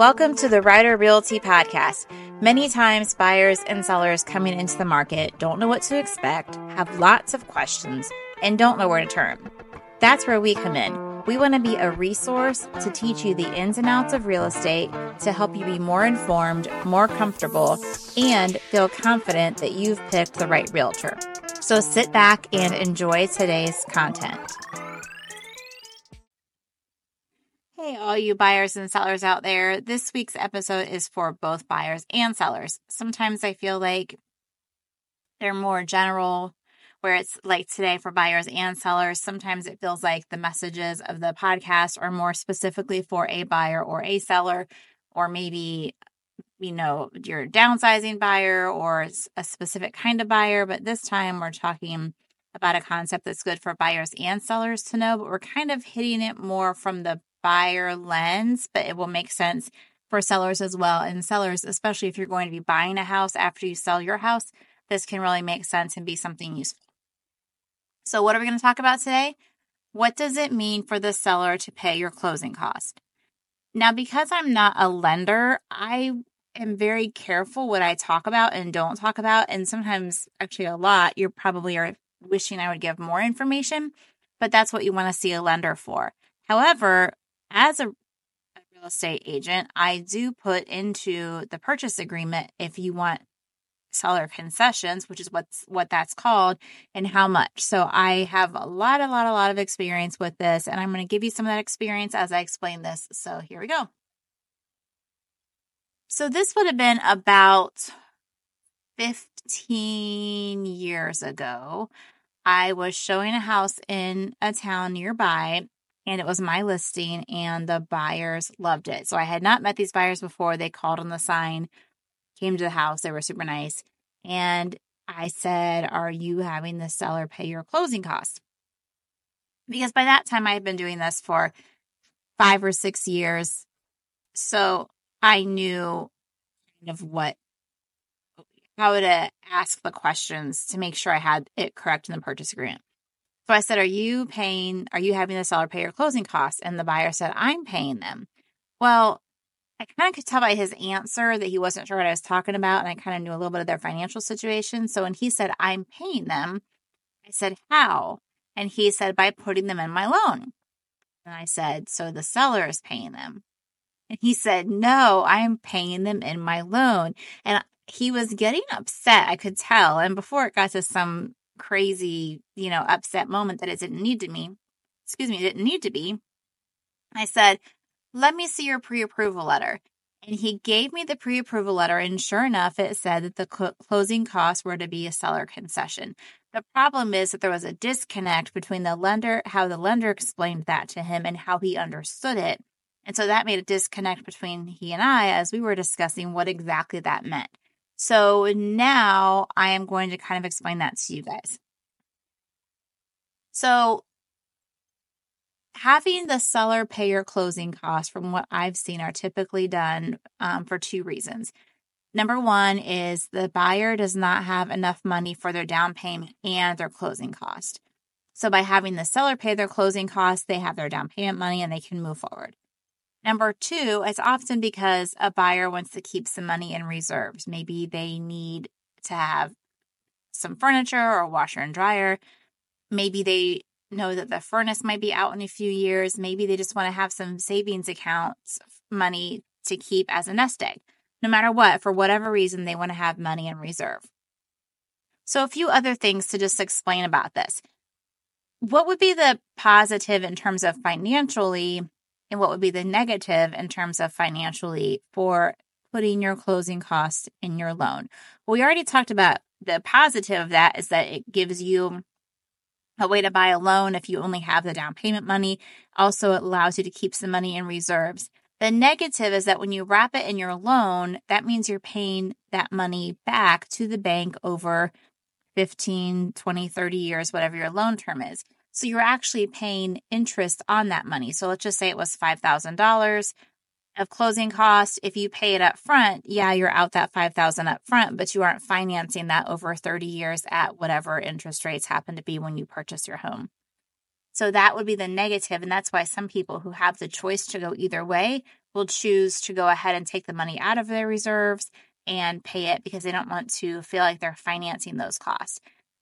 Welcome to the Ryder Realty Podcast. Many times, buyers and sellers coming into the market don't know what to expect, have lots of questions, and don't know where to turn. That's where we come in. We want to be a resource to teach you the ins and outs of real estate to help you be more informed, more comfortable, and feel confident that you've picked the right realtor. So sit back and enjoy today's content. Hey, all you buyers and sellers out there. This week's episode is for both buyers and sellers. Sometimes I feel like they're more general, where it's like today for buyers and sellers. Sometimes it feels like the messages of the podcast are more specifically for a buyer or a seller, or maybe, you know, you're a downsizing buyer or a specific kind of buyer. But this time we're talking about a concept that's good for buyers and sellers to know, but we're kind of hitting it more from the buyer lens, but it will make sense for sellers as well. And sellers, especially if you're going to be buying a house after you sell your house, this can really make sense and be something useful. So, what are we going to talk about today? What does it mean for the seller to pay your closing cost? Now, because I'm not a lender, I am very careful what I talk about and don't talk about. And sometimes, actually, a lot, you probably are wishing I would give more information, but that's what you want to see a lender for. However, as a, real estate agent, I do put into the purchase agreement if you want seller concessions, which is what's what that's called, and how much. So I have a lot, a lot, a lot of experience with this, and I'm going to give you some of that experience as I explain this. So here we go. So this would have been about 15 years ago. I was showing a house in a town nearby and it was my listing and the buyers loved it. So I had not met these buyers before. They called on the sign, came to the house. They were super nice. And I said, Are you having the seller pay your closing costs? Because by that time I had been doing this for five or six years. So I knew kind of what how to ask the questions to make sure I had it correct in the purchase agreement. So I said, Are you paying, are you having the seller pay your closing costs? And the buyer said, I'm paying them. Well, I kind of could tell by his answer that he wasn't sure what I was talking about. And I kind of knew a little bit of their financial situation. So when he said, I'm paying them, I said, How? And he said, By putting them in my loan. And I said, So the seller is paying them. And he said, No, I'm paying them in my loan. And he was getting upset, I could tell. And before it got to some crazy, you know, upset moment that it didn't need to me. Excuse me, it didn't need to be. I said, let me see your pre approval letter. And he gave me the pre approval letter, and sure enough, it said that the cl- closing costs were to be a seller concession. The problem is that there was a disconnect between the lender, how the lender explained that to him, and how he understood it. And so that made a disconnect between he and I as we were discussing what exactly that meant. So now I am going to kind of explain that to you guys. So having the seller pay your closing costs from what I've seen are typically done um, for two reasons. Number one is the buyer does not have enough money for their down payment and their closing cost. So by having the seller pay their closing costs, they have their down payment money and they can move forward. Number two, it's often because a buyer wants to keep some money in reserves. Maybe they need to have some furniture or washer and dryer. Maybe they know that the furnace might be out in a few years. Maybe they just want to have some savings accounts money to keep as a nest egg. No matter what, for whatever reason, they want to have money in reserve. So, a few other things to just explain about this. What would be the positive in terms of financially and what would be the negative in terms of financially for putting your closing costs in your loan. Well, we already talked about the positive of that is that it gives you a way to buy a loan if you only have the down payment money. Also, it allows you to keep some money in reserves. The negative is that when you wrap it in your loan, that means you're paying that money back to the bank over 15, 20, 30 years, whatever your loan term is. So you're actually paying interest on that money. So let's just say it was $5,000 of closing costs. If you pay it up front, yeah, you're out that 5000 up front, but you aren't financing that over 30 years at whatever interest rates happen to be when you purchase your home. So that would be the negative, and that's why some people who have the choice to go either way will choose to go ahead and take the money out of their reserves and pay it because they don't want to feel like they're financing those costs.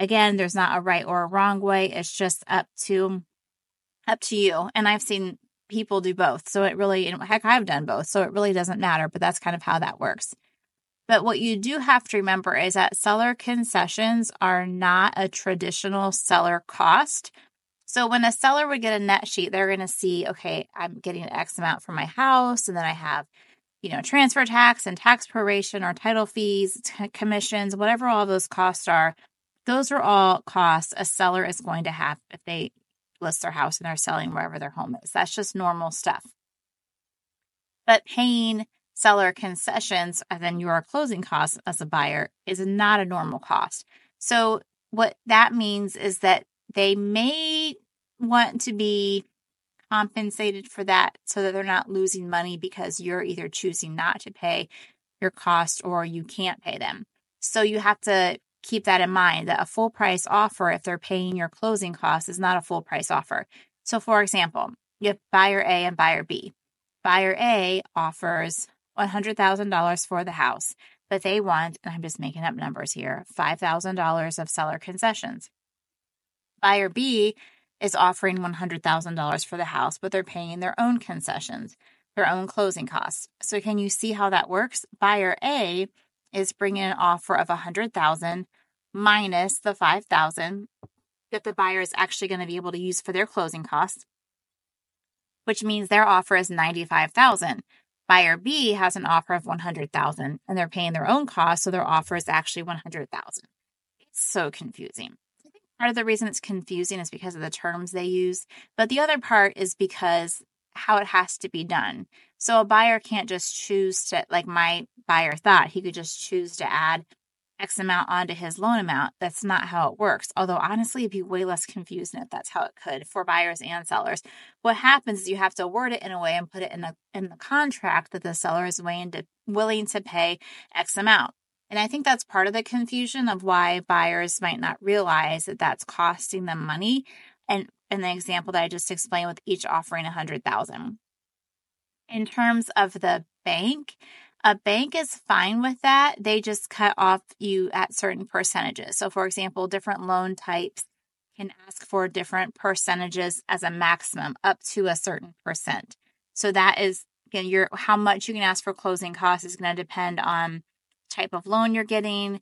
Again, there's not a right or a wrong way. It's just up to up to you. And I've seen people do both. So it really heck I've done both. So it really doesn't matter, but that's kind of how that works. But what you do have to remember is that seller concessions are not a traditional seller cost. So when a seller would get a net sheet, they're going to see, okay, I'm getting X amount for my house, and then I have, you know, transfer tax and tax proration or title fees, t- commissions, whatever all those costs are. Those are all costs a seller is going to have if they list their house and they're selling wherever their home is. That's just normal stuff. But paying seller concessions and then your closing costs as a buyer is not a normal cost. So what that means is that they may want to be compensated for that so that they're not losing money because you're either choosing not to pay your cost or you can't pay them. So you have to keep that in mind that a full price offer, if they're paying your closing costs, is not a full price offer. So, for example, you have buyer A and buyer B. Buyer A offers $100,000 for the house, but they want, and I'm just making up numbers here, $5,000 of seller concessions. Buyer B is offering $100,000 for the house, but they're paying their own concessions, their own closing costs. So can you see how that works? Buyer A is bringing an offer of 100,000 minus the 5,000 that the buyer is actually going to be able to use for their closing costs, which means their offer is 95,000. Buyer B has an offer of 100,000 and they're paying their own costs, so their offer is actually 100,000. It's so confusing. I think part of the reason it's confusing is because of the terms they use, but the other part is because how it has to be done. So a buyer can't just choose to like my buyer thought he could just choose to add X amount onto his loan amount. That's not how it works. Although honestly, it'd be way less confusing if that's how it could for buyers and sellers. What happens is you have to word it in a way and put it in the in the contract that the seller is willing to willing to pay X amount. And I think that's part of the confusion of why buyers might not realize that that's costing them money. And in the example that I just explained with each offering a hundred thousand. In terms of the bank, a bank is fine with that. They just cut off you at certain percentages. So, for example, different loan types can ask for different percentages as a maximum up to a certain percent. So that is again your how much you can ask for closing costs is going to depend on type of loan you're getting,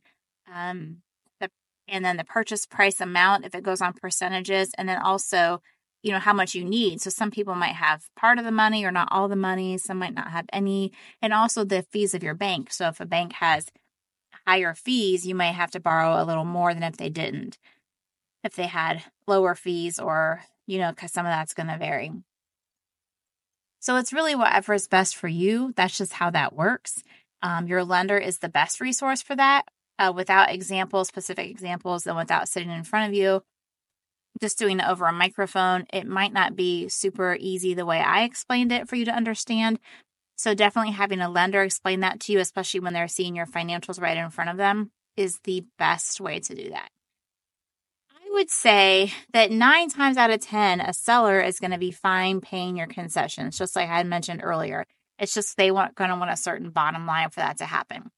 um, the and then the purchase price amount if it goes on percentages, and then also you know how much you need. So some people might have part of the money or not all the money some might not have any and also the fees of your bank. So if a bank has higher fees you might have to borrow a little more than if they didn't. If they had lower fees or you know because some of that's going to vary. So it's really whatever is best for you. That's just how that works. Um, your lender is the best resource for that uh, without examples specific examples and without sitting in front of you just doing it over a microphone, it might not be super easy the way I explained it for you to understand. So, definitely having a lender explain that to you, especially when they're seeing your financials right in front of them, is the best way to do that. I would say that nine times out of 10, a seller is going to be fine paying your concessions, just like I had mentioned earlier. It's just they want going to want a certain bottom line for that to happen.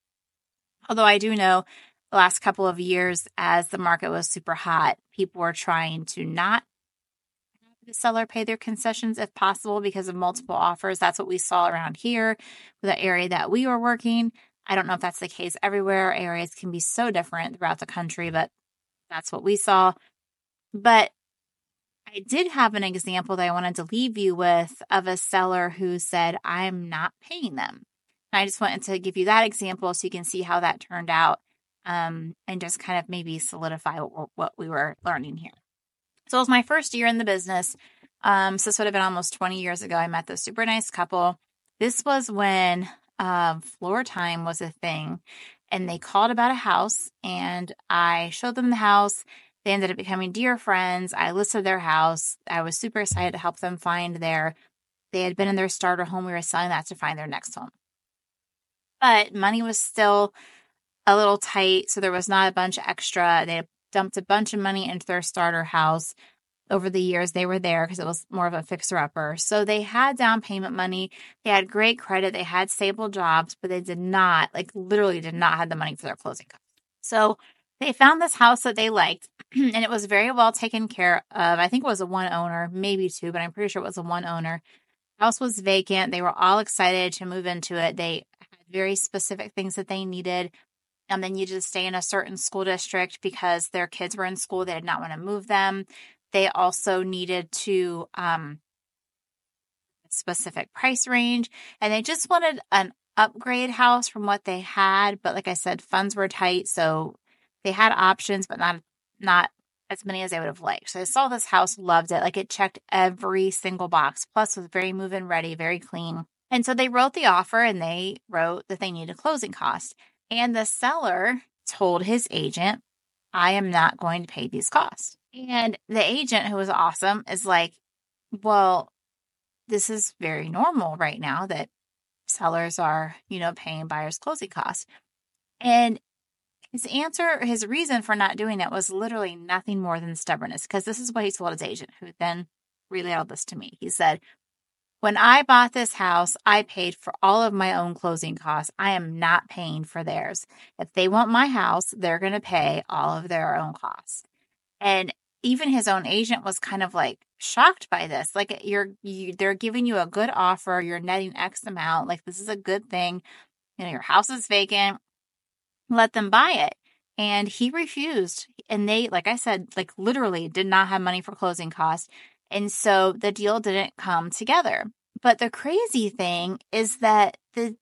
Although I do know the last couple of years as the market was super hot, people were trying to not have the seller pay their concessions if possible because of multiple mm-hmm. offers. That's what we saw around here, the area that we were working. I don't know if that's the case everywhere. Areas can be so different throughout the country, but that's what we saw. But I did have an example that I wanted to leave you with of a seller who said, I'm not paying them. And I just wanted to give you that example so you can see how that turned out um, and just kind of maybe solidify what, what, we were learning here. So it was my first year in the business. Um, so this would have been almost 20 years ago. I met this super nice couple. This was when uh, floor time was a thing, and they called about a house, and I showed them the house. They ended up becoming dear friends. I listed their house. I was super excited to help them find their. They had been in their starter home. We were selling that to find their next home, but money was still a little tight, so there was not a bunch of extra. They dumped a bunch of money into their starter house, over the years they were there because it was more of a fixer upper. So they had down payment money, they had great credit, they had stable jobs, but they did not, like literally did not have the money for their closing costs. So they found this house that they liked and it was very well taken care of. I think it was a one owner, maybe two, but I'm pretty sure it was a one owner. House was vacant. They were all excited to move into it. They had very specific things that they needed. And then you just stay in a certain school district because their kids were in school. They did not want to move them. They also needed to um specific price range and they just wanted an upgrade house from what they had. But like I said, funds were tight. So they had options, but not not as many as I would have liked. So I saw this house, loved it. Like it checked every single box, plus was very move in ready, very clean. And so they wrote the offer and they wrote that they needed closing costs. And the seller told his agent, I am not going to pay these costs. And the agent, who was awesome, is like, Well, this is very normal right now that sellers are, you know, paying buyers closing costs. And his answer, his reason for not doing it was literally nothing more than stubbornness, because this is what he told his agent, who then relayed this to me. He said, When I bought this house, I paid for all of my own closing costs. I am not paying for theirs. If they want my house, they're going to pay all of their own costs. And even his own agent was kind of like shocked by this. Like you're, you, they're giving you a good offer. You're netting X amount. Like this is a good thing. You know, your house is vacant let them buy it. And he refused. And they, like I said, like literally did not have money for closing costs. And so the deal didn't come together. But the crazy thing is that the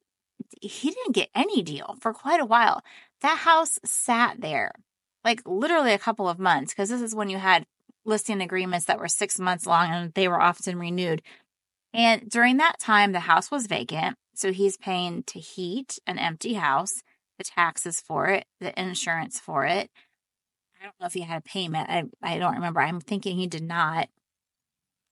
he didn't get any deal for quite a while. That house sat there like literally a couple of months because this is when you had listing agreements that were six months long and they were often renewed. And during that time, the house was vacant. So he's paying to heat an empty house the taxes for it, the insurance for it. I don't know if he had a payment. I, I don't remember. I'm thinking he did not.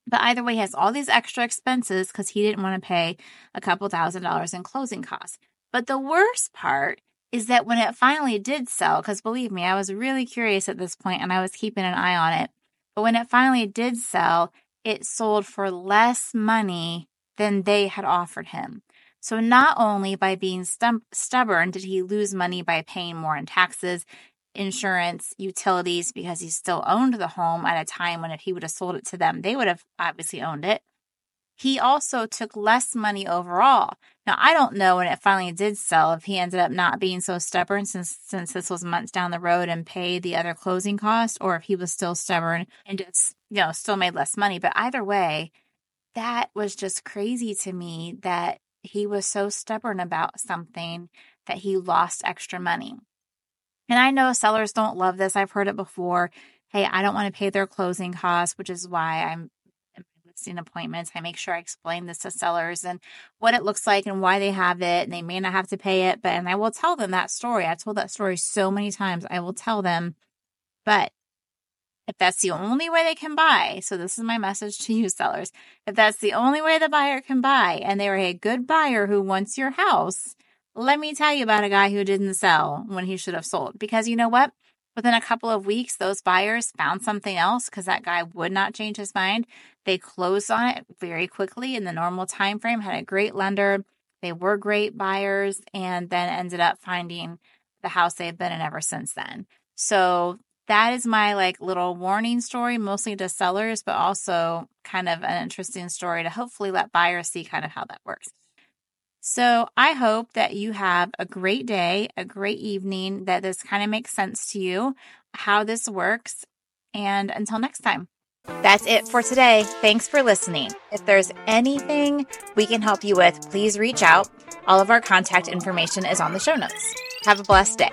But either way, he has all these extra expenses because he didn't want to pay a couple thousand dollars in closing costs. But the worst part is that when it finally did sell, because believe me, I was really curious at this point and I was keeping an eye on it. But when it finally did sell, it sold for less money than they had offered him. So, not only by being stubborn did he lose money by paying more in taxes, insurance, utilities, because he still owned the home at a time when if he would have sold it to them, they would have obviously owned it. He also took less money overall. Now, I don't know when it finally did sell if he ended up not being so stubborn since since this was months down the road and paid the other closing cost, or if he was still stubborn and just, you know, still made less money. But either way, that was just crazy to me that he was so stubborn about something that he lost extra money. And I know sellers don't love this. I've heard it before. Hey, I don't want to pay their closing costs, which is why I'm listing appointments. I make sure I explain this to sellers and what it looks like and why they have it. And they may not have to pay it, but and I will tell them that story. I told that story so many times. I will tell them, but if that's the only way they can buy, so this is my message to you sellers. If that's the only way the buyer can buy and they're a good buyer who wants your house, let me tell you about a guy who didn't sell when he should have sold. Because you know what? Within a couple of weeks, those buyers found something else because that guy would not change his mind. They closed on it very quickly in the normal time frame, had a great lender. They were great buyers and then ended up finding the house they've been in ever since then. So that is my like little warning story, mostly to sellers, but also kind of an interesting story to hopefully let buyers see kind of how that works. So I hope that you have a great day, a great evening, that this kind of makes sense to you, how this works. And until next time. That's it for today. Thanks for listening. If there's anything we can help you with, please reach out. All of our contact information is on the show notes. Have a blessed day.